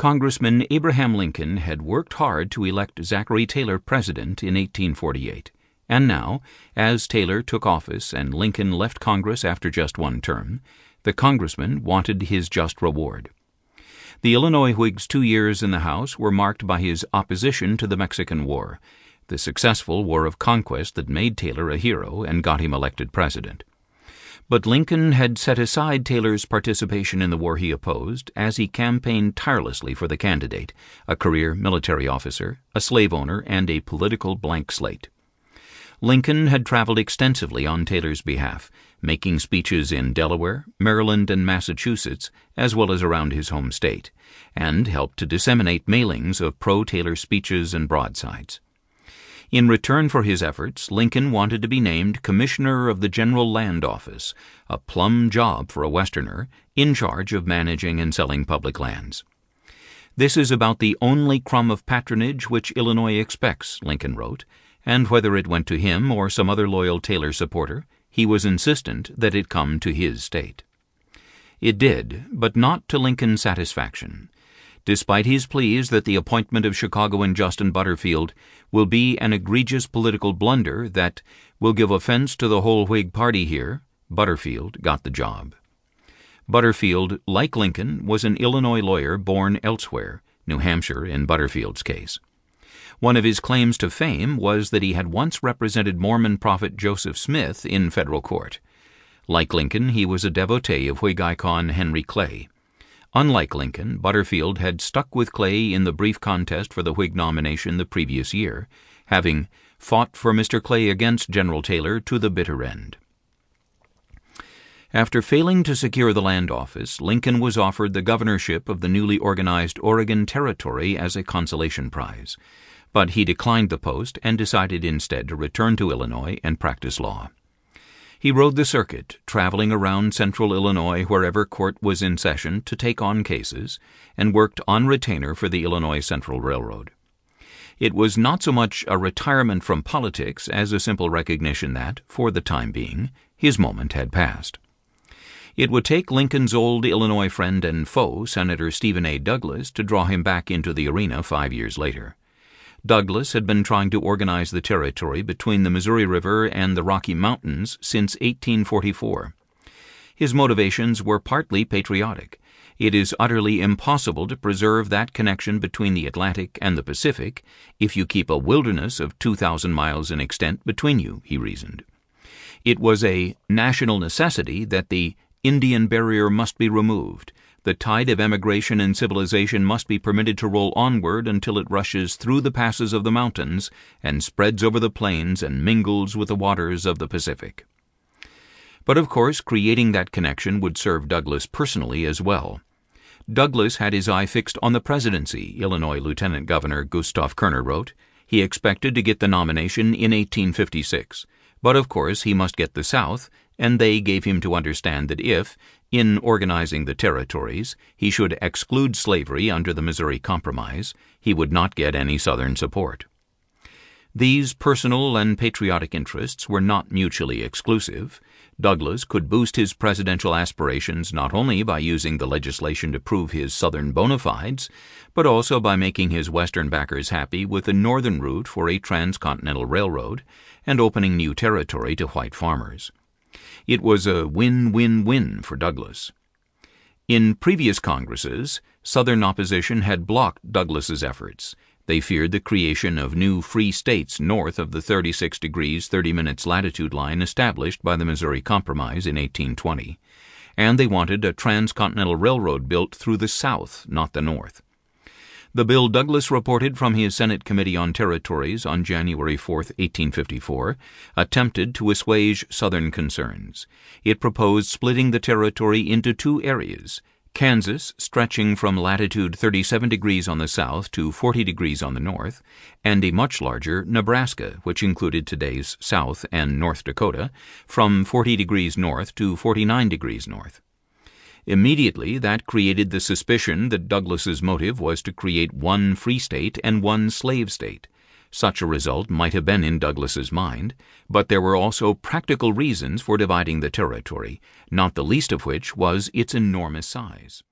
Congressman Abraham Lincoln had worked hard to elect Zachary Taylor president in 1848, and now, as Taylor took office and Lincoln left Congress after just one term, the congressman wanted his just reward. The Illinois Whig's two years in the House were marked by his opposition to the Mexican War, the successful war of conquest that made Taylor a hero and got him elected president. But Lincoln had set aside Taylor's participation in the war he opposed as he campaigned tirelessly for the candidate, a career military officer, a slave owner, and a political blank slate. Lincoln had traveled extensively on Taylor's behalf, making speeches in Delaware, Maryland, and Massachusetts, as well as around his home state, and helped to disseminate mailings of pro Taylor speeches and broadsides. In return for his efforts, Lincoln wanted to be named Commissioner of the General Land Office, a plum job for a Westerner, in charge of managing and selling public lands. This is about the only crumb of patronage which Illinois expects, Lincoln wrote, and whether it went to him or some other loyal Taylor supporter, he was insistent that it come to his state. It did, but not to Lincoln's satisfaction despite his pleas that the appointment of Chicagoan Justin Butterfield will be an egregious political blunder that will give offense to the whole Whig party here, Butterfield got the job. Butterfield, like Lincoln, was an Illinois lawyer born elsewhere, New Hampshire in Butterfield's case. One of his claims to fame was that he had once represented Mormon prophet Joseph Smith in federal court. Like Lincoln, he was a devotee of Whig icon Henry Clay. Unlike Lincoln, Butterfield had stuck with Clay in the brief contest for the Whig nomination the previous year, having fought for Mr. Clay against General Taylor to the bitter end. After failing to secure the land office, Lincoln was offered the governorship of the newly organized Oregon Territory as a consolation prize, but he declined the post and decided instead to return to Illinois and practice law. He rode the circuit, traveling around central Illinois wherever court was in session to take on cases, and worked on retainer for the Illinois Central Railroad. It was not so much a retirement from politics as a simple recognition that, for the time being, his moment had passed. It would take Lincoln's old Illinois friend and foe, Senator Stephen A. Douglas, to draw him back into the arena five years later. Douglas had been trying to organize the territory between the Missouri River and the Rocky Mountains since 1844. His motivations were partly patriotic. It is utterly impossible to preserve that connection between the Atlantic and the Pacific if you keep a wilderness of 2,000 miles in extent between you, he reasoned. It was a national necessity that the Indian barrier must be removed, the tide of emigration and civilization must be permitted to roll onward until it rushes through the passes of the mountains and spreads over the plains and mingles with the waters of the Pacific. But of course, creating that connection would serve Douglas personally as well. Douglas had his eye fixed on the presidency, Illinois Lieutenant Governor Gustav Koerner wrote. He expected to get the nomination in 1856, but of course he must get the South, and they gave him to understand that if, in organizing the territories, he should exclude slavery under the Missouri Compromise, he would not get any Southern support. These personal and patriotic interests were not mutually exclusive. Douglas could boost his presidential aspirations not only by using the legislation to prove his Southern bona fides, but also by making his Western backers happy with a northern route for a transcontinental railroad and opening new territory to white farmers. It was a win win win for Douglas. In previous Congresses, Southern opposition had blocked Douglas's efforts. They feared the creation of new free states north of the 36 degrees 30 minutes latitude line established by the Missouri Compromise in 1820, and they wanted a transcontinental railroad built through the South, not the North. The bill Douglas reported from his Senate Committee on Territories on January 4, 1854, attempted to assuage Southern concerns. It proposed splitting the territory into two areas Kansas, stretching from latitude 37 degrees on the south to 40 degrees on the north, and a much larger Nebraska, which included today's South and North Dakota, from 40 degrees north to 49 degrees north. Immediately, that created the suspicion that Douglas's motive was to create one free state and one slave state. Such a result might have been in Douglas's mind, but there were also practical reasons for dividing the territory, not the least of which was its enormous size.